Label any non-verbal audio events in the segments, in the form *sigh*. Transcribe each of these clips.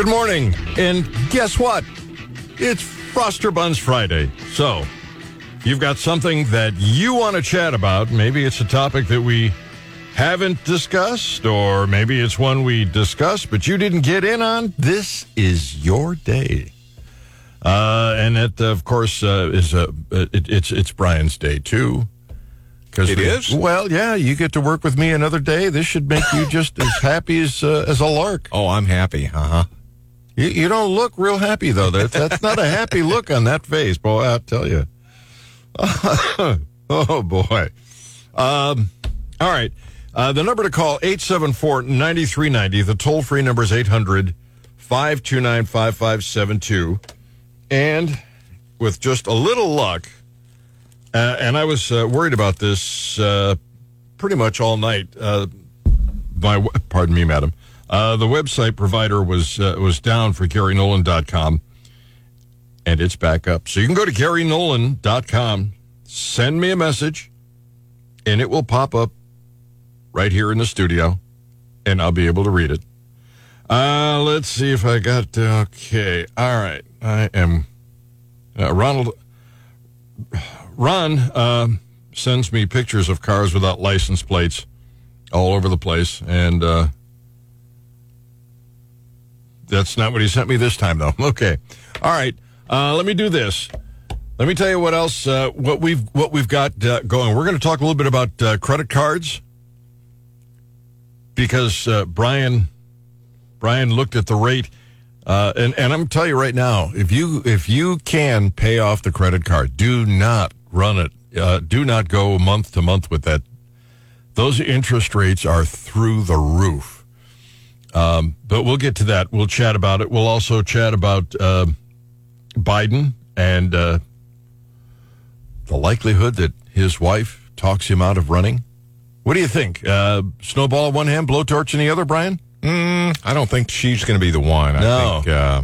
Good morning. And guess what? It's Froster Buns Friday. So, you've got something that you want to chat about. Maybe it's a topic that we haven't discussed, or maybe it's one we discussed, but you didn't get in on. This is your day. Uh, and it, of course, uh, is a it, it's it's Brian's day too. Because It is? Well, yeah, you get to work with me another day. This should make you just as happy as uh, as a lark. Oh, I'm happy. Uh huh. You, you don't look real happy though. That's that's not a happy *laughs* look on that face, boy. I'll tell you. *laughs* oh boy. Um, all right. Uh, the number to call 874-9390. The toll free number is 800 529 5572. And with just a little luck, uh, and I was uh, worried about this uh, pretty much all night. Uh, my pardon me, madam. Uh, the website provider was uh, was down for GaryNolan.com, and it's back up. So you can go to GaryNolan.com, send me a message, and it will pop up right here in the studio, and I'll be able to read it. Uh, let's see if I got okay. All right, I am uh, Ronald. Ron uh, sends me pictures of cars without license plates all over the place, and that's not what he sent me this time, though. *laughs* Okay, all right. Uh, let me do this. Let me tell you what else. Uh, what we've what we've got uh, going. We're going to talk a little bit about uh, credit cards because uh, Brian Brian looked at the rate. Uh, and, and I'm tell you right now, if you if you can pay off the credit card, do not run it. Do not go month to month with that. Those interest rates are through the roof. Um, but we'll get to that. We'll chat about it. We'll also chat about uh, Biden and uh, the likelihood that his wife talks him out of running. What do you think? Uh, snowball in one hand, blowtorch in the other, Brian? Mm, I don't think she's going to be the one. I No. think, uh,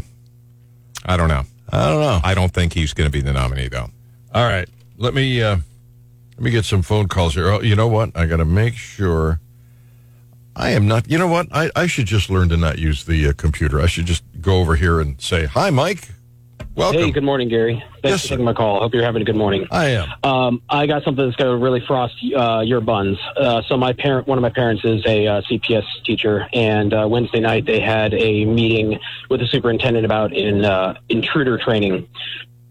I don't know. I don't know. I don't think he's going to be the nominee, though. All right, let me uh, let me get some phone calls here. Oh, you know what? I got to make sure. I am not. You know what? I, I should just learn to not use the uh, computer. I should just go over here and say, "Hi, Mike. Welcome." Hey, good morning, Gary. Thanks Yes, for taking my call. Hope you're having a good morning. I am. Um, I got something that's going to really frost uh, your buns. Uh, so my parent, one of my parents, is a uh, CPS teacher, and uh, Wednesday night they had a meeting with the superintendent about in uh, intruder training.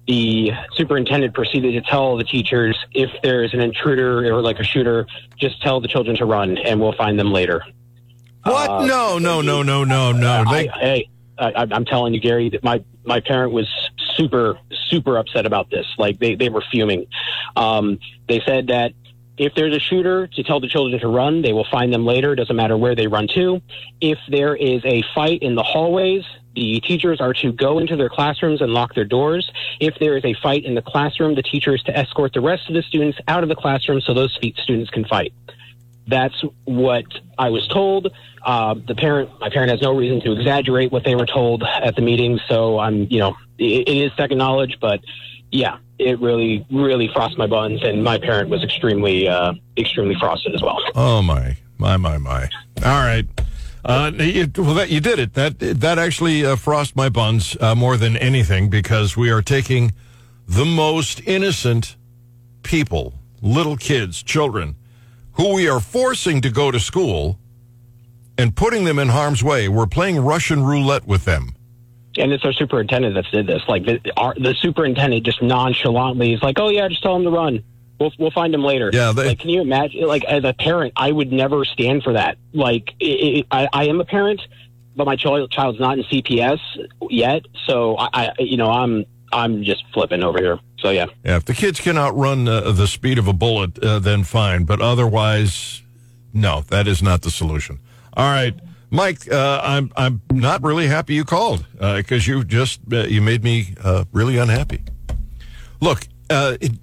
The superintendent proceeded to tell the teachers if there's an intruder or like a shooter, just tell the children to run, and we'll find them later. What? Uh, no, no, no, no, no, no. I, They, hey, I, I'm- I'm telling you, Gary, that my my parent was super super upset about this. Like they they were fuming. Um, they said that if there's a shooter, to tell the children to run, they will find them later. Doesn't matter where they run to. If there is a fight in the hallways. The teachers are to go into their classrooms and lock their doors. If there is a fight in the classroom, the teacher is to escort the rest of the students out of the classroom so those students can fight. That's what I was told. Uh, the parent, my parent has no reason to exaggerate what they were told at the meeting. So I'm, you know, it, it is second knowledge, but yeah, it really, really frosted my buns. And my parent was extremely, uh, extremely frosted as well. oh my, my, my, my. All right. Uh, you, well, you did it. That that actually uh, frost my buns uh, more than anything because we are taking the most innocent people, little kids, children, who we are forcing to go to school and putting them in harm's way. We're playing Russian roulette with them. And it's our superintendent that did this. Like the, our, the superintendent just nonchalantly is like, "Oh yeah, just tell them to run. We'll we'll find them later." Yeah, they- like, can you imagine? Like as a parent, I would never stand for that. Like it, it, I, I am a parent, but my child child's not in CPS yet, so I, I you know I'm I'm just flipping over here. So yeah, Yeah, if the kids can outrun uh, the speed of a bullet, uh, then fine. But otherwise, no, that is not the solution. All right, Mike, uh, I'm I'm not really happy you called because you just uh, you made me uh, really unhappy. Look, uh, it-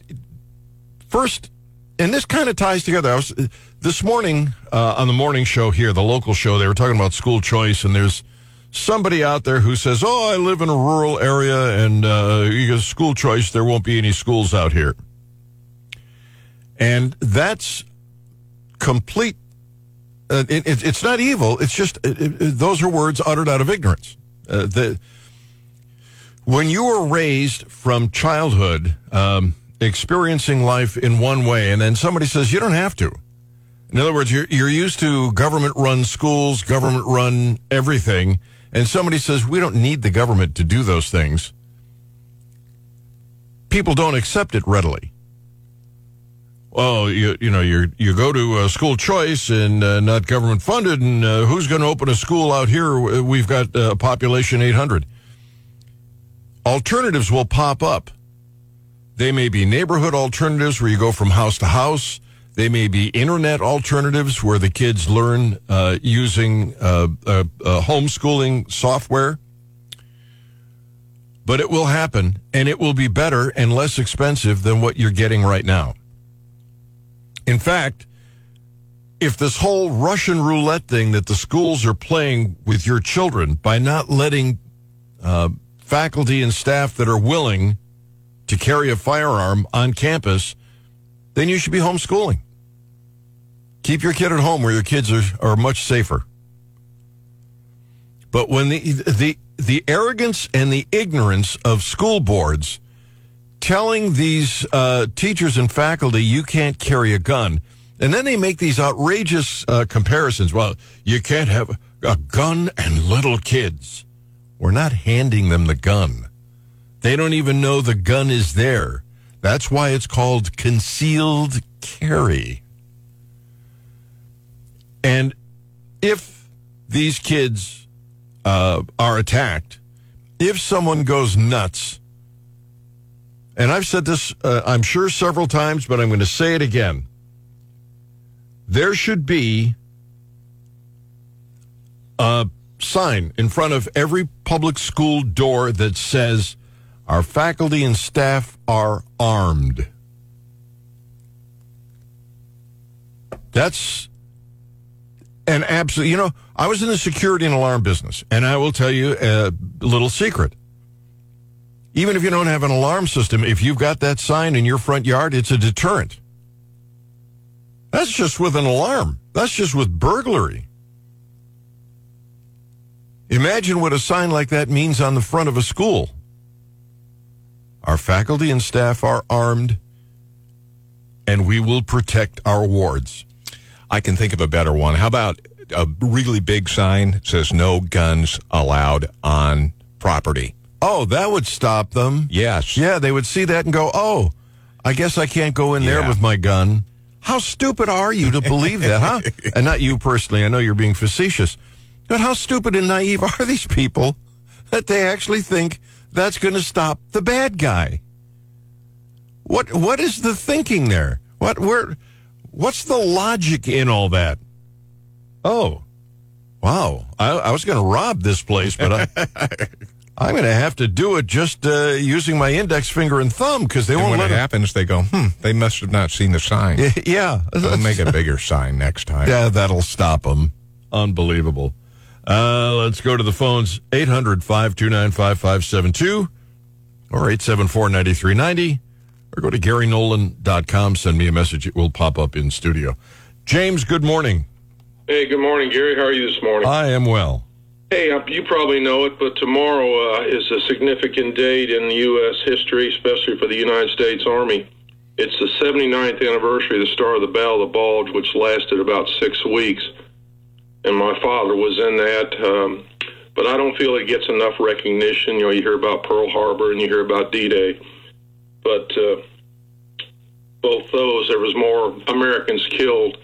first, and this kind of ties together. I was this morning uh, on the morning show here, the local show. They were talking about school choice, and there's somebody out there who says, "Oh, I live in a rural area, and uh, you school choice. There won't be any schools out here." And that's complete. Uh, it, it, it's not evil. It's just it, those are words uttered out of ignorance. Uh, the when you were raised from childhood, um, experiencing life in one way, and then somebody says you don't have to. In other words, you're you're used to government-run schools, government-run everything, and somebody says we don't need the government to do those things. People don't accept it readily. Well, you you know you you go to uh, school choice and uh, not government funded, and uh, who's going to open a school out here? We've got a population eight hundred. Alternatives will pop up. They may be neighborhood alternatives where you go from house to house. They may be internet alternatives where the kids learn uh, using uh, uh, homeschooling software. But it will happen, and it will be better and less expensive than what you're getting right now. In fact, if this whole Russian roulette thing that the schools are playing with your children by not letting uh, faculty and staff that are willing to carry a firearm on campus, then you should be homeschooling. Keep your kid at home where your kids are, are much safer. But when the, the, the arrogance and the ignorance of school boards telling these uh, teachers and faculty you can't carry a gun, and then they make these outrageous uh, comparisons. Well, you can't have a gun and little kids. We're not handing them the gun. They don't even know the gun is there. That's why it's called concealed carry. And if these kids uh, are attacked, if someone goes nuts, and I've said this, uh, I'm sure, several times, but I'm going to say it again. There should be a sign in front of every public school door that says, Our faculty and staff are armed. That's an absolute, you know, I was in the security and alarm business, and I will tell you a little secret. Even if you don't have an alarm system, if you've got that sign in your front yard, it's a deterrent. That's just with an alarm. That's just with burglary. Imagine what a sign like that means on the front of a school. Our faculty and staff are armed, and we will protect our wards. I can think of a better one. How about a really big sign says no guns allowed on property? Oh, that would stop them. Yes. Yeah, they would see that and go, oh, I guess I can't go in there with my gun. How stupid are you to believe that, huh? *laughs* and not you personally. I know you're being facetious. But how stupid and naive *laughs* are these people that they actually think that's going to stop the bad guy? What what is the thinking there? What where what's the logic in all that? Oh. Wow. I, I was going to rob this place, but I *laughs* I'm going to have to do it just uh, using my index finger and thumb because they And won't when let it it. happens, they go, hmm, they must have not seen the sign. *laughs* Yeah, They'll make a bigger sign next time. yeah, that'll stop them. Unbelievable. Uh, let's go to the phones 800 529 5572 or 874 9390 or go to GaryNolan.com. Send me a message. It will pop up in studio. James, good morning. Hey, good morning, Gary. How are you this morning? I am well. hey, uh, you probably know it, but tomorrow uh, is a significant date in U.S. history, especially for the United States Army. It's the 79th anniversary of the Star of the Battle of the Bulge, which lasted about six weeks. And my father was in that. Um, but I don't feel it gets enough recognition. You know, you hear about Pearl Harbor and you hear about D-Day. But uh, both those, there was more Americans killed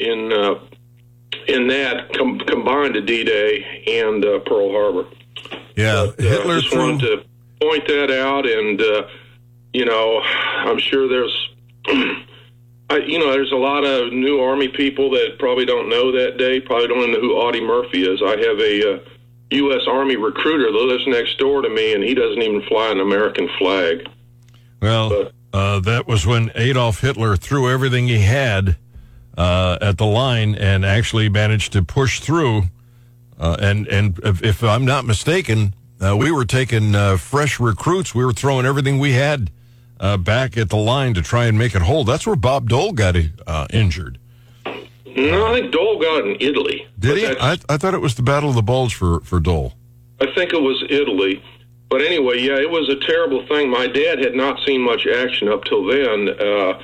in uh, in that com- combined to D-Day and uh, Pearl Harbor. Yeah, But, uh, Hitler just threw. wanted to point that out, and uh, you know, I'm sure there's, *clears throat* I, you know, there's a lot of new Army people that probably don't know that day, probably don't know who Audie Murphy is. I have a uh, U.S. Army recruiter that lives next door to me, and he doesn't even fly an American flag. Well, uh, that was when Adolf Hitler threw everything he had uh, at the line and actually managed to push through. Uh, and and if, if I'm not mistaken, uh, we were taking uh, fresh recruits. We were throwing everything we had uh, back at the line to try and make it whole. That's where Bob Dole got uh, injured. No, I think Dole got in Italy. Did he? I, I thought it was the Battle of the Bulge for, for Dole. I think it was Italy. But anyway, yeah, it was a terrible thing. My dad had not seen much action up till then, uh,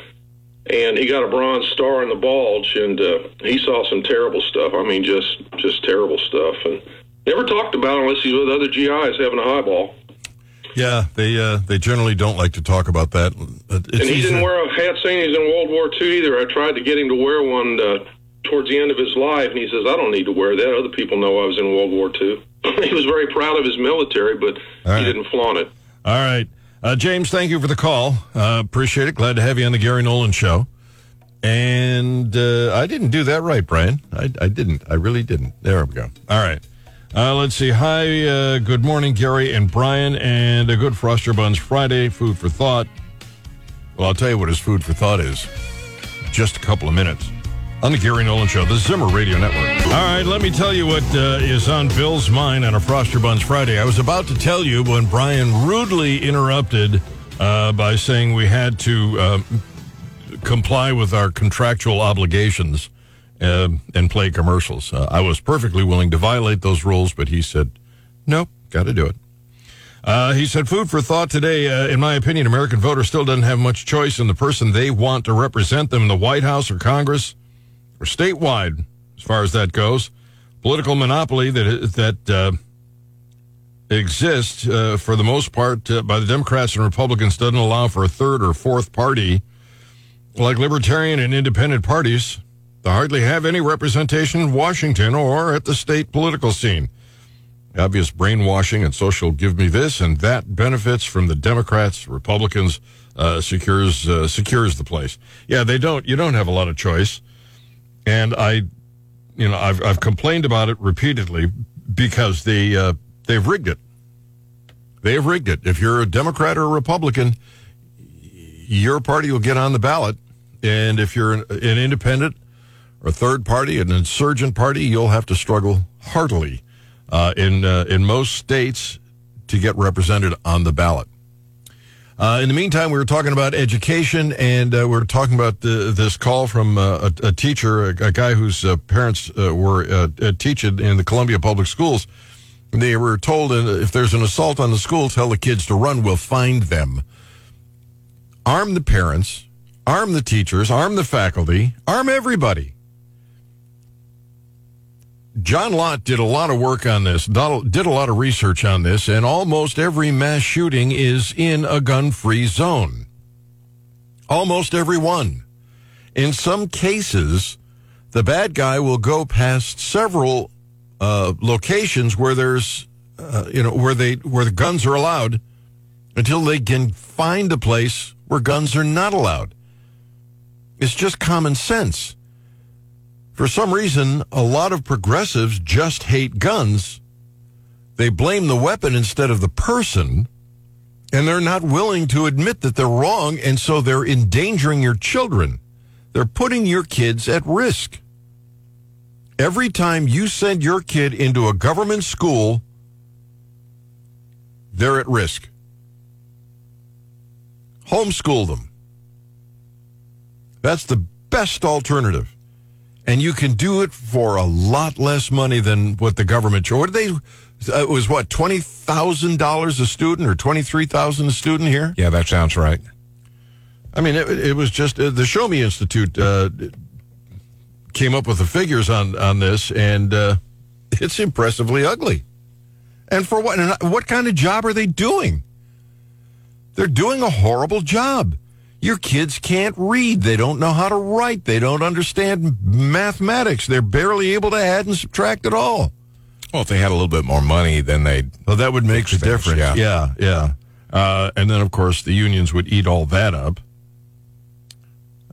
and he got a bronze star in the bulge, and uh, he saw some terrible stuff. I mean, just just terrible stuff, and never talked about it unless he's with other GIs having a highball. Yeah, they uh, they generally don't like to talk about that. It's and he easy- didn't wear a hat saying he's in World War II either. I tried to get him to wear one uh, towards the end of his life, and he says, "I don't need to wear that. Other people know I was in World War II." *laughs* he was very proud of his military, but right. he didn't flaunt it. All right. Uh, James, thank you for the call. Uh, appreciate it. Glad to have you on the Gary Nolan show. And uh, I didn't do that right, Brian. I, I didn't. I really didn't. There we go. All right. Uh, let's see. Hi, uh, good morning, Gary and Brian, and a good Froster Buns Friday. Food for thought. Well, I'll tell you what his food for thought is. Just a couple of minutes on the Gary Nolan Show, the Zimmer Radio Network. All right, let me tell you what uh, is on Bill's mind on a Froster Buns Friday. I was about to tell you when Brian rudely interrupted uh, by saying we had to uh, comply with our contractual obligations uh, and play commercials. Uh, I was perfectly willing to violate those rules, but he said, nope, got to do it. Uh, he said, food for thought today. Uh, in my opinion, American voters still doesn't have much choice in the person they want to represent them in the White House or Congress or statewide, as far as that goes. Political monopoly that that uh, exists uh, for the most part uh, by the Democrats and Republicans doesn't allow for a third or fourth party like libertarian and independent parties. They hardly have any representation in Washington or at the state political scene. Obvious brainwashing and social give me this and that benefits from the Democrats, Republicans uh, secures uh, secures the place. Yeah, they don't. You don't have a lot of choice, and I, you know, I've I've complained about it repeatedly because they uh, they've rigged it. They have rigged it. If you're a Democrat or a Republican, your party will get on the ballot, and if you're an, an independent or third party, an insurgent party, you'll have to struggle heartily uh, in uh, in most states to get represented on the ballot. Uh, in the meantime, we were talking about education, and uh, we were talking about the, this call from uh, a, a teacher, a, a guy whose uh, parents were teaching in the Columbia Public Schools. They were told if there's an assault on the school, tell the kids to run. We'll find them. Arm the parents, arm the teachers, arm the faculty, arm everybody. John Lott did a lot of work on this, did a lot of research on this, and almost every mass shooting is in a gun free zone. Almost every one. In some cases, the bad guy will go past several uh, locations where there's, uh, you know, where they where the guns are allowed, until they can find a place where guns are not allowed. It's just common sense. For some reason, a lot of progressives just hate guns. They blame the weapon instead of the person, and they're not willing to admit that they're wrong, and so they're endangering your children. They're putting your kids at risk. Every time you send your kid into a government school, they're at risk. Homeschool them. That's the best alternative and you can do it for a lot less money than what the government. What did they? Uh, it was what twenty thousand dollars a student or twenty three thousand a student here. Yeah, that sounds right. I mean, it, it was just uh, the Show Me Institute uh, came up with the figures on on this, and uh, it's impressively ugly. And for what? And what kind of job are they doing? They're doing a horrible job. Your kids can't read. They don't know how to write. They don't understand mathematics. They're barely able to add and subtract at all. Well, if they had a little bit more money, then they'd. Well, that would make a difference. yeah. yeah. yeah. Uh, and then, of course, the unions would eat all that up.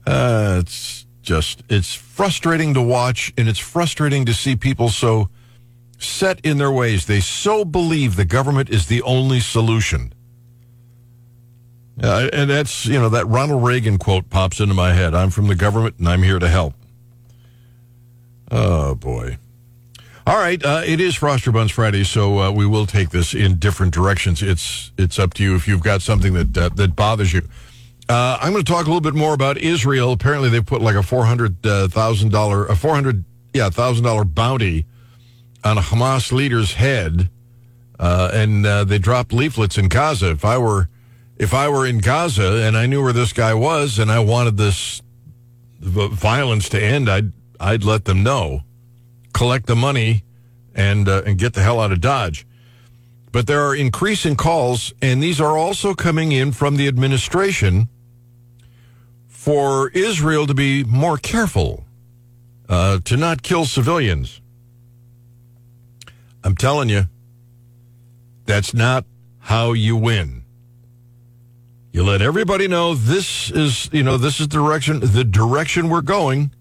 Uh, it's just, it's frustrating to watch, and it's frustrating to see people so set in their ways. They so believe the government is the only solution. Uh, and that's, you know, that Ronald Reagan quote pops into my head I'm from the government and I'm here to help. Oh, boy. All right, uh, it is Froster Buns Friday, so uh, we will take this in different directions. It's it's up to you if you've got something that uh, that bothers you. Uh, I'm going to talk a little bit more about Israel. Apparently, they put like a four hundred thousand dollar a four hundred yeah thousand dollar bounty on a Hamas leader's head uh, and uh, they dropped leaflets in Gaza. If I were, if I were in Gaza and I knew where this guy was, and I wanted this violence to end, I'd I'd let them know, collect the money, and uh, and get the hell out of Dodge. But there are increasing calls, and these are also coming in from the administration for Israel to be more careful, uh, to not kill civilians. I'm telling you, that's not how you win. You let everybody know this is, you know, this is the direction, the direction we're going.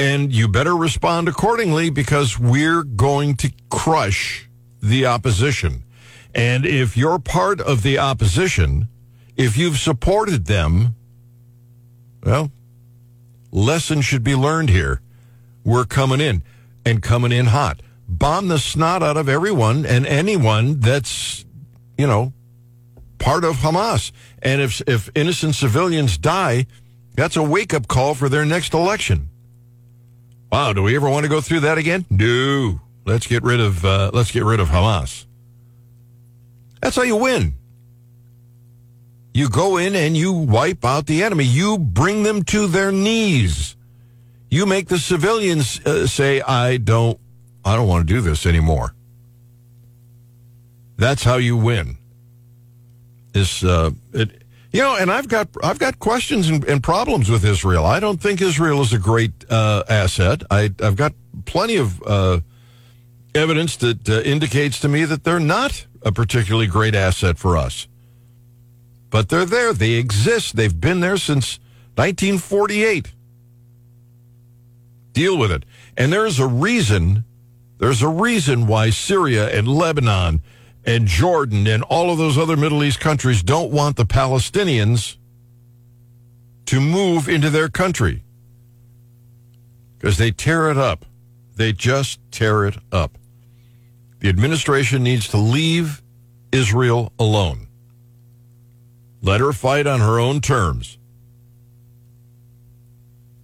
And you better respond accordingly because we're going to crush the opposition. And if you're part of the opposition, if you've supported them, well, lesson should be learned here. We're coming in and coming in hot. Bomb the snot out of everyone and anyone that's, you know, part of Hamas. And if if innocent civilians die, that's a wake up call for their next election. Wow, do we ever want to go through that again? No. Let's get rid of uh, let's get rid of Hamas. That's how you win. You go in and you wipe out the enemy. You bring them to their knees. You make the civilians uh, say, "I don't, I don't want to do this anymore." That's how you win. Is uh, it? You know, and I've got I've got questions and, and problems with Israel. I don't think Israel is a great uh, asset. I, I've got plenty of uh, evidence that uh, indicates to me that they're not a particularly great asset for us. But they're there. They exist. They've been there since 1948. Deal with it. And there's a reason. There's a reason why Syria and Lebanon and Jordan and all of those other Middle East countries don't want the Palestinians to move into their country because they tear it up. They just tear it up. The administration needs to leave Israel alone. Let her fight on her own terms.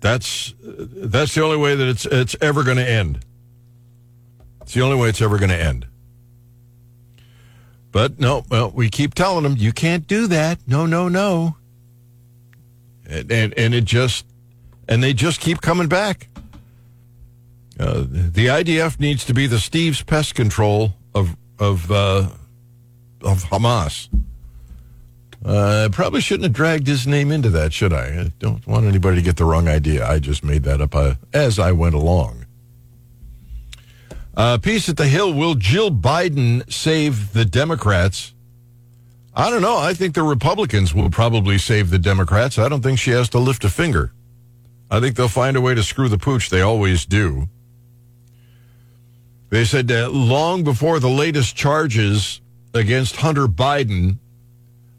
That's that's the only way that it's it's ever going to end. It's the only way it's ever going to end. But no, well, we keep telling them you can't do that. No, no, no. And and, and it just and they just keep coming back. Uh, the IDF needs to be the Steve's pest control of of uh, of Hamas. Uh, I probably shouldn't have dragged his name into that, should I? I don't want anybody to get the wrong idea. I just made that up uh, as I went along. Uh, piece at the Hill. Will Jill Biden save the Democrats? I don't know. I think the Republicans will probably save the Democrats. I don't think she has to lift a finger. I think they'll find a way to screw the pooch. They always do. They said that long before the latest charges against Hunter Biden,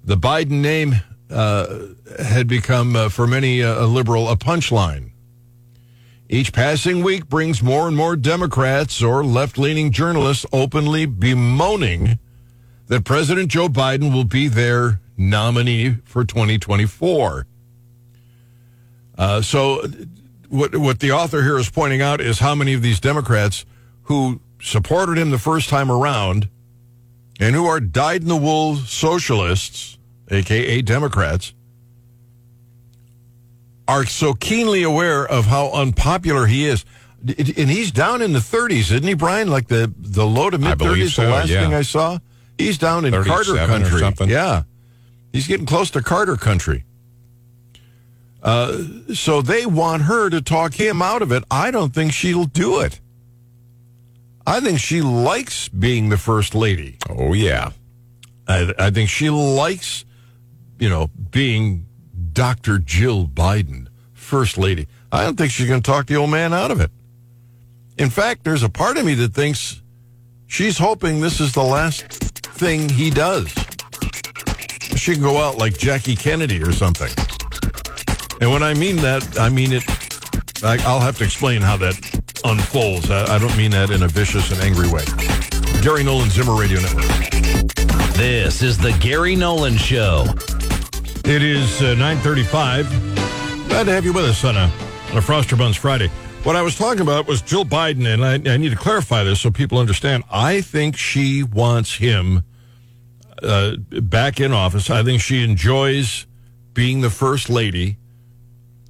the Biden name uh, had become, uh, for many, a liberal, a punchline. Each passing week brings more and more Democrats or left leaning journalists openly bemoaning that President Joe Biden will be their nominee for 2024. Uh, so, what, what the author here is pointing out is how many of these Democrats who supported him the first time around and who are dyed in the wool socialists, aka Democrats, are so keenly aware of how unpopular he is. And he's down in the 30s, isn't he, Brian? Like the, the low to mid 30s, so, the last yeah. thing I saw. He's down in Carter country. something. Yeah. He's getting close to Carter country. Uh, so they want her to talk him out of it. I don't think she'll do it. I think she likes being the first lady. Oh, yeah. I, I think she likes, you know, being Dr. Jill Biden, first lady. I don't think she's going to talk the old man out of it. In fact, there's a part of me that thinks she's hoping this is the last thing he does. She can go out like Jackie Kennedy or something. And when I mean that, I mean it. I, I'll have to explain how that unfolds. I, I don't mean that in a vicious and angry way. Gary Nolan, Zimmer Radio Network. This is the Gary Nolan Show. It is uh, 9.35. Glad to have you with us on a, on a Froster Buns Friday. What I was talking about was Jill Biden, and I, I need to clarify this so people understand. I think she wants him uh, back in office. I think she enjoys being the first lady,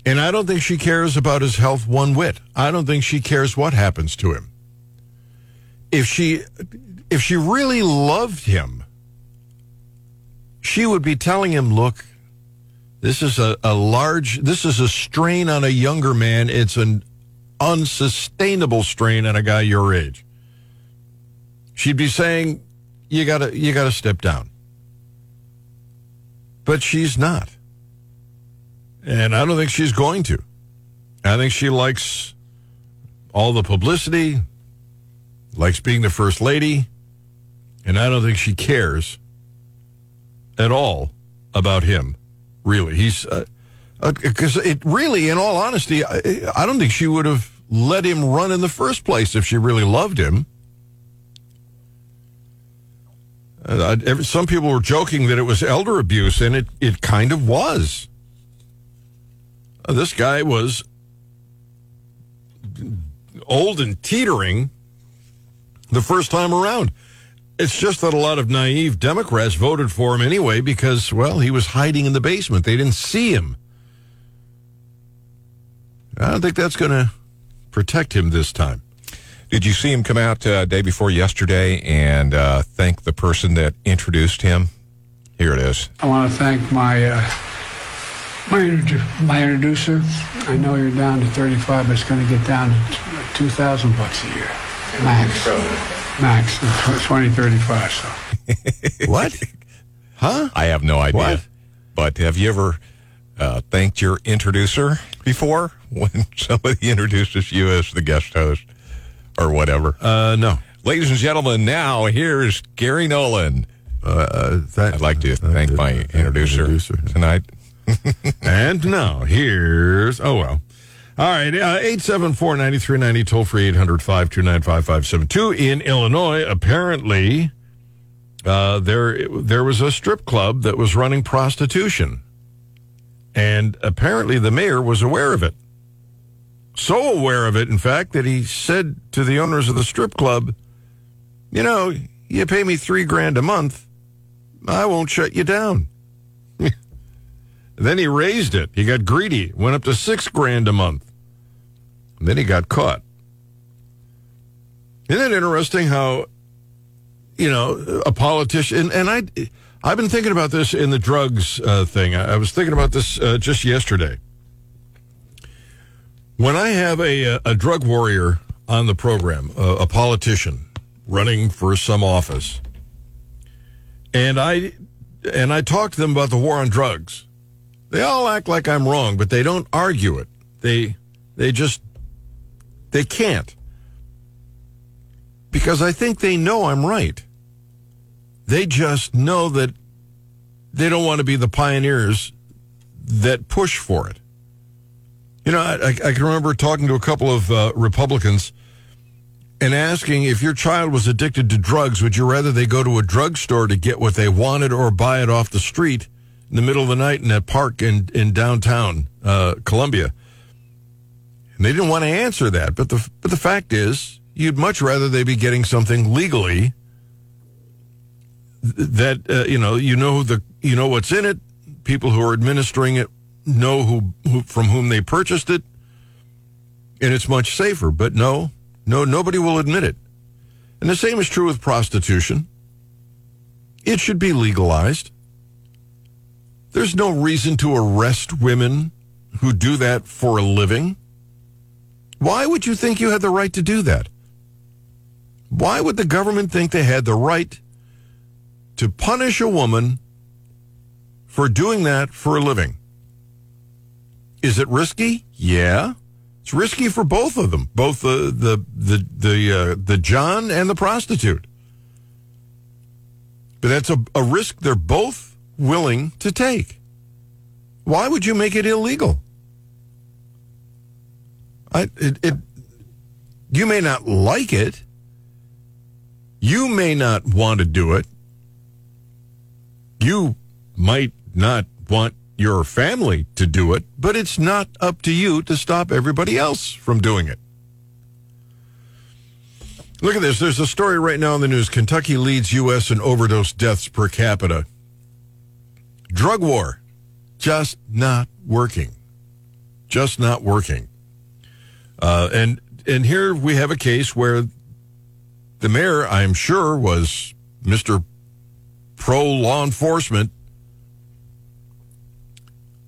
and I don't think she cares about his health one whit. I don't think she cares what happens to him. If she, if she really loved him, she would be telling him, "Look, this is a, a large, this is a strain on a younger man. It's an unsustainable strain on a guy your age. She'd be saying, you gotta, you gotta step down. But she's not. And I don't think she's going to. I think she likes all the publicity, likes being the first lady, and I don't think she cares at all about him. Really, he's because uh, uh, it really, in all honesty, I, I don't think she would have let him run in the first place if she really loved him. Uh, some people were joking that it was elder abuse, and it, it kind of was. Uh, this guy was old and teetering the first time around. It's just that a lot of naive Democrats voted for him anyway because, well, he was hiding in the basement. They didn't see him. I don't think that's going to protect him this time. Did you see him come out uh, day before yesterday and uh, thank the person that introduced him? Here it is. I want to thank my uh, my, my introducer. I know you're down to 35, but it's going to get down to 2,000 bucks a year, max. Max, 2035. So. *laughs* what? Huh? I have no idea. What? But have you ever uh, thanked your introducer before when *laughs* somebody introduces you as the guest host or whatever? Uh, no. Ladies and gentlemen, now here's Gary Nolan. Uh, that, I'd like to thank my introducer, introducer tonight. *laughs* and now here's, oh well. All right, uh, 874 9390, toll free 800 529 5572. In Illinois, apparently, uh, there, there was a strip club that was running prostitution. And apparently, the mayor was aware of it. So aware of it, in fact, that he said to the owners of the strip club, You know, you pay me three grand a month, I won't shut you down. Then he raised it. He got greedy, went up to six grand a month. And then he got caught. Isn't it interesting how, you know, a politician, and, I, I've been thinking about this in the drugs uh, thing. I, I, was thinking about this uh, just yesterday. When I have a, a drug warrior on the program, a, a politician running for some office, and I and I talk to them about the war on drugs, they all act like I'm wrong, but they don't argue it. They they just they can't. Because I think they know I'm right. They just know that they don't want to be the pioneers that push for it. You know, I, I can remember talking to a couple of uh, Republicans and asking if your child was addicted to drugs, would you rather they go to a drugstore to get what they wanted or buy it off the street in the middle of the night in that park in, in downtown uh, Columbia. And they didn't want to answer that. But the, but the fact is, you'd much rather they be getting something legally that, uh, you know, you know, the, you know what's in it. People who are administering it know who, who from whom they purchased it. And it's much safer. But no, no, nobody will admit it. And the same is true with prostitution. It should be legalized. There's no reason to arrest women who do that for a living. Why would you think you had the right to do that? Why would the government think they had the right to punish a woman for doing that for a living? Is it risky? Yeah. It's risky for both of them, both the the the the uh, the John and the prostitute. But that's a, a risk they're both willing to take. Why would you make it illegal? I, it, it, you may not like it. You may not want to do it. You might not want your family to do it, but it's not up to you to stop everybody else from doing it. Look at this. There's a story right now in the news. Kentucky leads U.S. in overdose deaths per capita. Drug war. Just not working. Just not working. Uh, and and here we have a case where the mayor, I'm sure, was Mr. Pro law enforcement,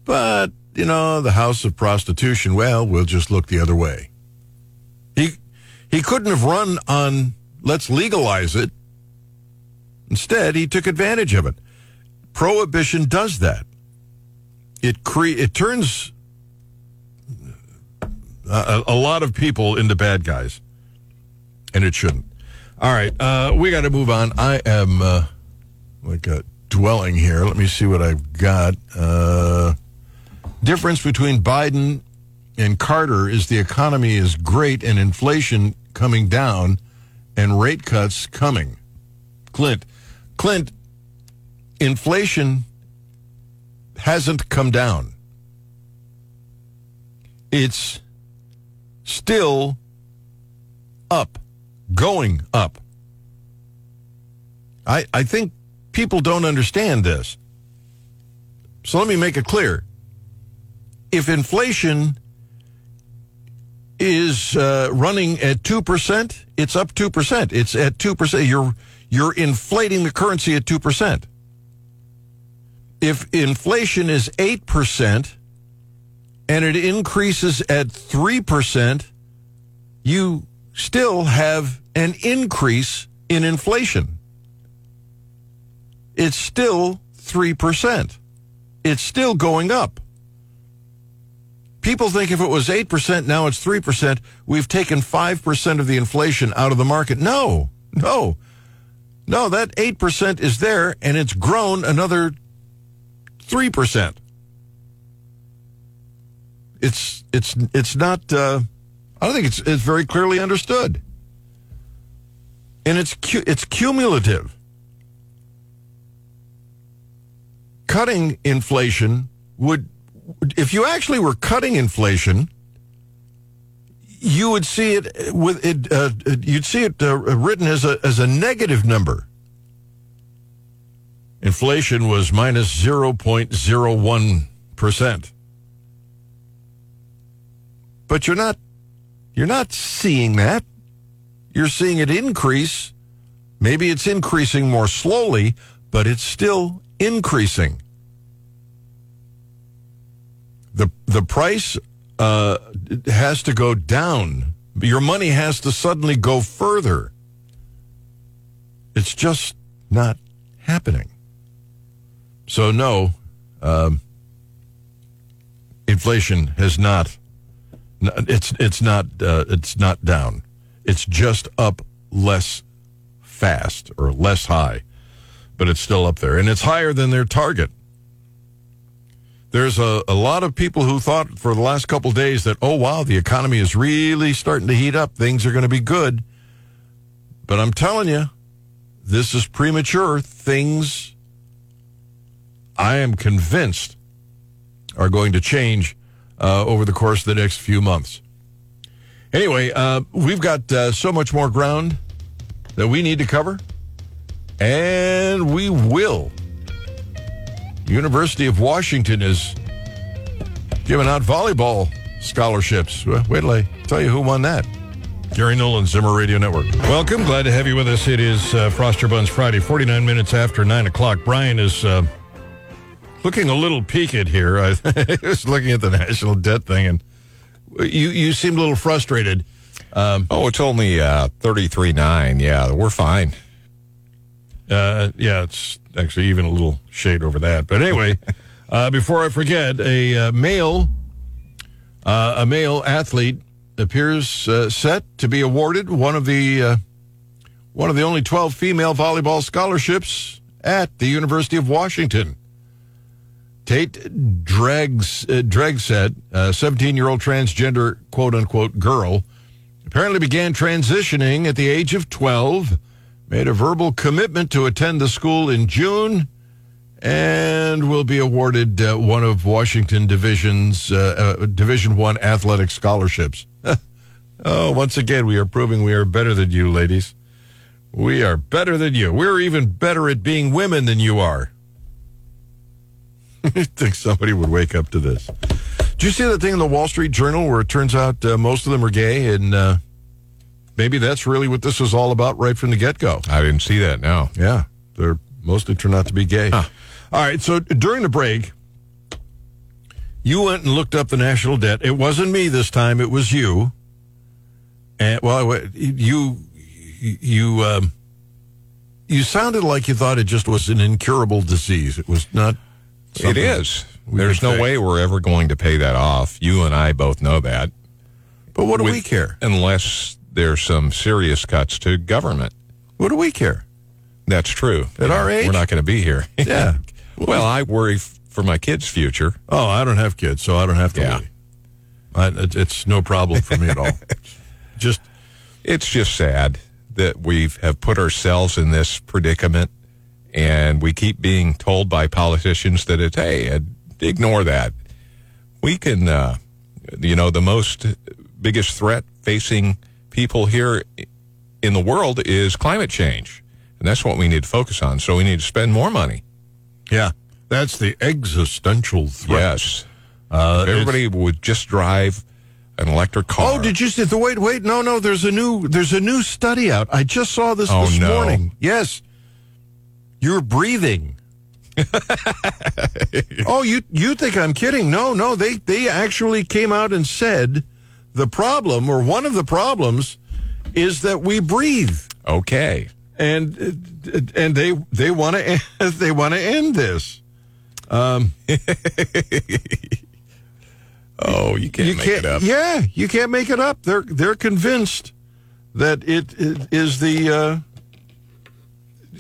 but you know the house of prostitution. Well, we'll just look the other way. He he couldn't have run on let's legalize it. Instead, he took advantage of it. Prohibition does that. It cre- it turns a, a lot of people into bad guys, and it shouldn't. All right, uh, we got to move on. I am uh, like uh, dwelling here. Let me see what I've got. Uh, difference between Biden and Carter is the economy is great and inflation coming down, and rate cuts coming. Clint, Clint, inflation hasn't come down. It's still up, going up. I, I think people don't understand this. So let me make it clear. If inflation is uh, running at 2%, it's up 2%. It's at 2%. You're, you're inflating the currency at 2%. If inflation is 8%, and it increases at 3%, you still have an increase in inflation. It's still 3%. It's still going up. People think if it was 8%, now it's 3%, we've taken 5% of the inflation out of the market. No, no, no, that 8% is there and it's grown another 3% it's it's it's not. Uh, I don't think it's it's very clearly understood, and it's cu- it's cumulative. Cutting inflation would, if you actually were cutting inflation, you would see it with it. Uh, you'd see it uh, written as a as a negative number. Inflation was minus minus zero point zero one percent but you're not you're not seeing that. You're seeing it increase. Maybe it's increasing more slowly, but it's still increasing. The the price uh, has to go down. Your money has to suddenly go further. It's just not happening. So no, um, inflation has not it's it's not uh, it's not down. It's just up less fast or less high, but it's still up there, and it's higher than their target. There's a, a lot of people who thought for the last couple days that oh wow the economy is really starting to heat up, things are going to be good. But I'm telling you, this is premature. Things, I am convinced, are going to change uh, over the course of the next few months. Anyway, uh, we've got uh, so much more ground that we need to cover, and we will. University of Washington is giving out volleyball scholarships. Wait till I tell you who won that. Gary Nolan, Zimmer Radio Network. Welcome. Glad to have you with us. It is uh, Froster Buns Friday, 49 minutes after 9 o'clock. Brian is uh, looking a little peaked here. *laughs* I was looking at the national debt thing, and you you seemed a little frustrated. Um, oh, it's only uh, thirty three nine. Yeah, we're fine. Uh, yeah, it's actually even a little shade over that. But anyway, *laughs* uh, before I forget, a uh, male uh, a male athlete appears uh, set to be awarded one of the one of the only twelve female volleyball scholarships at the University of Washington. Tate Dregs, uh, Dragset, a 17 year old transgender quote unquote girl, apparently began transitioning at the age of 12, made a verbal commitment to attend the school in June, and will be awarded uh, one of Washington Division's uh, uh, Division One athletic scholarships. *laughs* oh, once again, we are proving we are better than you, ladies. We are better than you. We're even better at being women than you are. *laughs* I think somebody would wake up to this. Did you see that thing in the Wall Street Journal where it turns out uh, most of them are gay and uh, maybe that's really what this is all about right from the get go? I didn't see that. No. Yeah, they're mostly turn out to be gay. All right, so during the break, you went and looked up the national debt. It wasn't me this time; it was you. And well, you you um, you sounded like you thought it just was an incurable disease. It was not. It something is. we There's no way we're ever going to pay that off. You and I both know that. But what do With- we care? Unless there's some serious cuts to government. What do we care? That's true. At our age? We're not going to be here. *laughs* Yeah. *laughs* well, I worry f- for my kids' future. Oh, I don't have kids, so I don't have to. Yeah. worry. I, it, it's no problem for me at all. *laughs* Just It's just sad that we have put ourselves in this predicament and we keep being told by politicians that it's, hey, uh, ignore that. We can, uh, you know, the most biggest threat facing people here in the world is climate change. And that's what we need to focus on. So we need to spend more money. yeah, that's the existential threat. Yes. Uh, If everybody would just drive an electric car. Oh, did you see the wait? Wait, no, no. There's a new there's a new study out. I just saw this Oh, this no. morning. Yes, you're breathing. *laughs* oh, you you think I'm kidding? No, no. They they actually came out and said the problem or one of the problems is that we breathe, Okay. and and they they want to *laughs* they want to end this. *laughs* Oh, you can't you make can't. it up. Yeah, you can't make it up. They're they're convinced that it, it is the. Uh,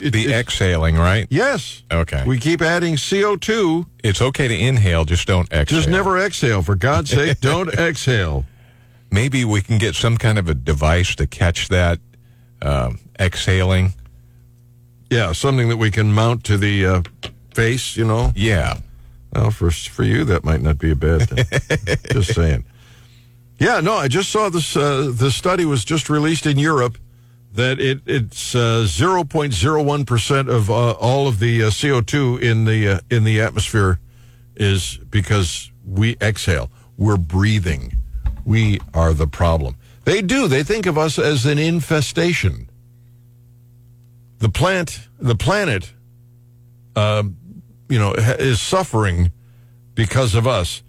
it- The exhaling, right? Yes. Okay. We keep adding CO two. It's okay to inhale, just don't exhale. Just never exhale. For God's sake, *laughs* don't exhale. Maybe we can get some kind of a device to catch that um, exhaling. Yeah, something that we can mount to the uh, face. You know. Yeah. Well, for for you, that might not be a bad thing. *laughs* just saying. Yeah, no, I just saw this. Uh, the study was just released in Europe that it it's uh, zero point zero one percent of uh, all of the uh, CO two in the uh, in the atmosphere is because we exhale. We're breathing. We are the problem. They do. They think of us as an infestation. The plant, the planet, you know, is suffering because of us,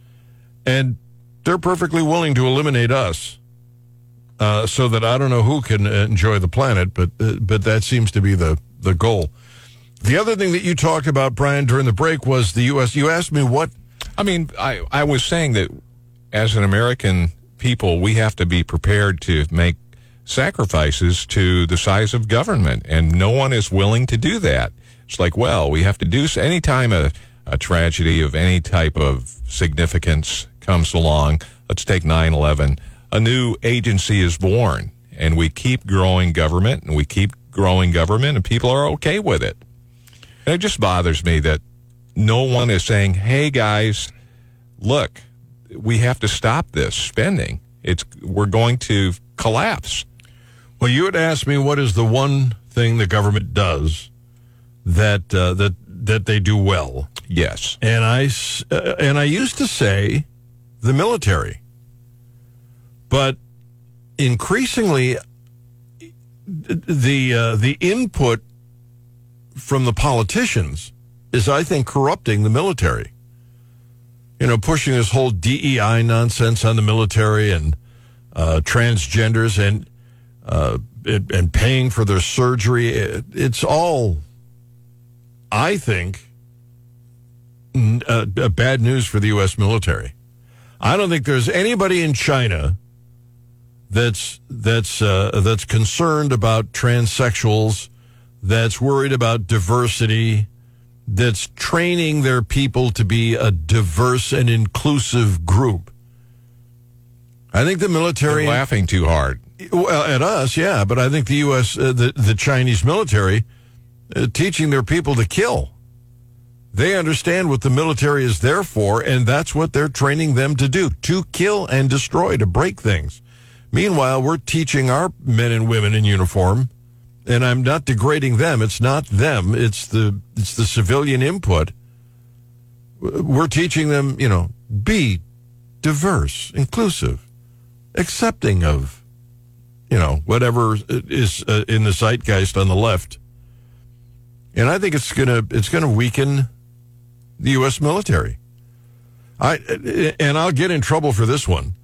and they're perfectly willing to eliminate us, uh, so that I don't know who can enjoy the planet, but uh, but that seems to be the the goal. The other thing that you talked about, Brian, during the break was the U.S. You asked me what. I mean, I, I was saying that as an American people, we have to be prepared to make sacrifices to the size of government, and no one is willing to do that. It's like, well, we have to do anytime a, a tragedy of any type of significance comes along. Let's take 9 11. A new agency is born, and we keep growing government, and we keep growing government, and people are okay with it. And it just bothers me that no one is saying, "Hey guys, look, we have to stop this spending. It's we're going to collapse." Well, you had asked me what is the one thing the government does that uh, that that they do well. Yes. and I uh, and I used to say the military, but increasingly the uh, the input from the politicians is, I think, corrupting the military. You know, pushing this whole DEI nonsense on the military and uh, transgenders and uh, and and paying for their surgery. It, it's all, I think, uh, bad news for the U.S. military. I don't think there's anybody in China that's that's uh, that's concerned about transsexuals, that's worried about diversity, that's training their people to be a diverse and inclusive group. I think the They're military laughing too hard. well, at us, yeah, but I think the U.S., uh, the the Chinese military, uh, teaching their people to kill. They understand what the military is there for, and that's what they're training them to do to kill and destroy, to break things. Meanwhile, we're teaching our men and women in uniform, and I'm not degrading them. It's not them. It's the it's the civilian input. We're teaching them, you know, be diverse, inclusive, accepting of, you know, whatever is uh, in the zeitgeist on the left. And I think it's gonna it's gonna weaken the U.S. military. I and I'll get in trouble for this one.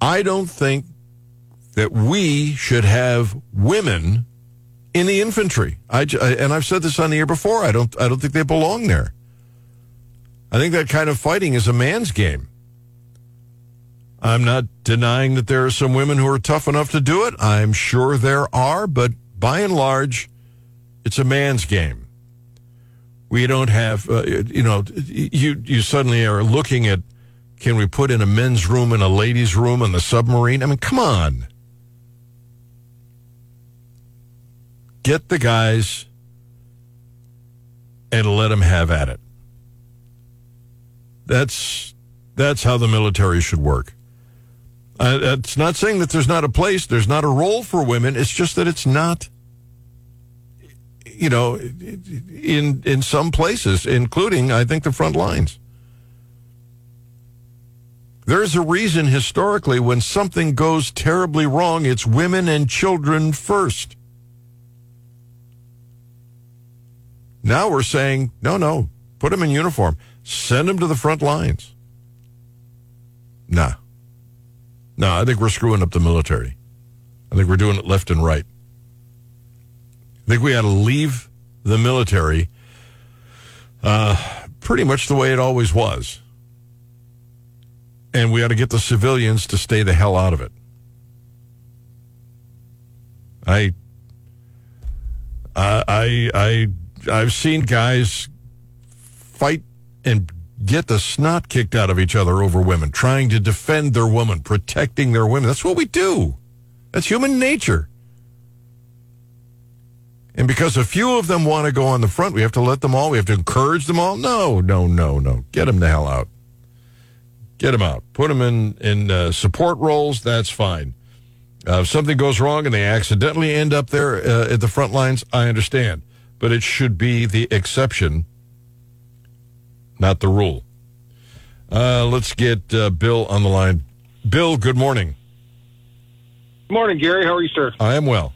I don't think that we should have women in the infantry. I, and I've said this on the air before. I don't I don't think they belong there. I think that kind of fighting is a man's game. I'm not denying that there are some women who are tough enough to do it. I'm sure there are, but by and large, it's a man's game. We don't have, uh, you know, you you suddenly are looking at can we put in a men's room and a ladies' room on the submarine? I mean, come on. Get the guys and let them have at it. That's that's how the military should work. Uh, it's not saying that there's not a place, there's not a role for women. It's just that it's not, you know, in in some places, including I think the front lines. There's a reason historically when something goes terribly wrong, it's women and children first. Now we're saying, no, no, put them in uniform, send them to the front lines. Nah. Nah, I think we're screwing up the military. I think we're doing it left and right. I think we ought to leave the military uh, pretty much the way it always was and we ought to get the civilians to stay the hell out of it. I, I, I, I've seen guys fight and get the snot kicked out of each other over women, trying to defend their woman, protecting their women. That's what we do. That's human nature. And because a few of them want to go on the front, we have to let them all. We have to encourage them all. No, no, no, no. Get them the hell out. Get them out. Put them in in uh, support roles. That's fine. Uh, if something goes wrong and they accidentally end up there uh, at the front lines, I understand. But it should be the exception, not the rule. Uh, let's get uh, Bill on the line. Bill, good morning. Good morning, Gary. How are you, sir? I am well.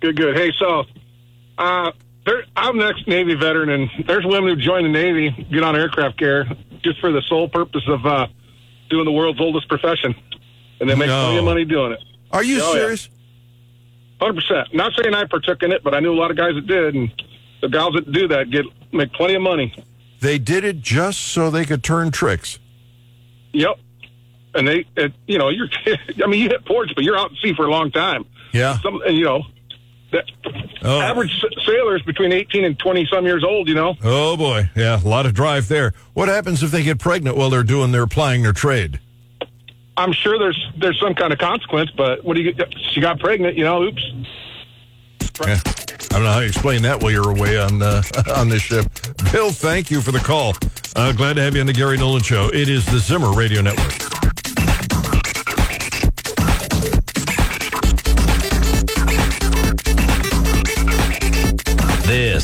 Good, good. Hey, so uh, there, I'm an ex-Navy veteran, and there's women who join the Navy, get on aircraft carrier, just for the sole purpose of uh, doing the world's oldest profession, and they make No. plenty of money doing it. Are you Oh, serious? Hundred percent. Not saying I partook in it, but I knew a lot of guys that did, and the gals that do that get make plenty of money. They did it just so they could turn tricks. Yep. And they, it, you know, you're. *laughs* I mean, you hit ports, but you're out at sea for a long time. Yeah. Some, and you know, the Oh. average sa- sailor is between eighteen and twenty some years old. You know. Oh boy, yeah, a lot of drive there. What happens if they get pregnant while they're doing their applying their trade? I'm sure there's there's some kind of consequence, but what do you? She got pregnant. You know. Oops. Yeah. I don't know how you explain that while you're away on uh, *laughs* on this ship. Bill, thank you for the call. Uh, glad to have you on the Gary Nolan Show. It is the Zimmer Radio Network.